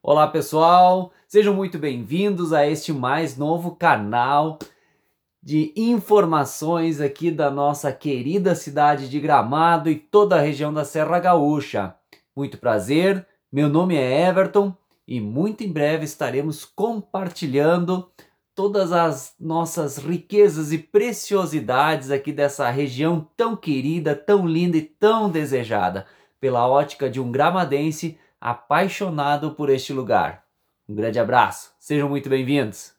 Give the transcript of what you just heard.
Olá pessoal, sejam muito bem-vindos a este mais novo canal de informações aqui da nossa querida cidade de Gramado e toda a região da Serra Gaúcha. Muito prazer, meu nome é Everton e muito em breve estaremos compartilhando todas as nossas riquezas e preciosidades aqui dessa região tão querida, tão linda e tão desejada, pela ótica de um gramadense apaixonado por este lugar. Um grande abraço, sejam muito bem-vindos!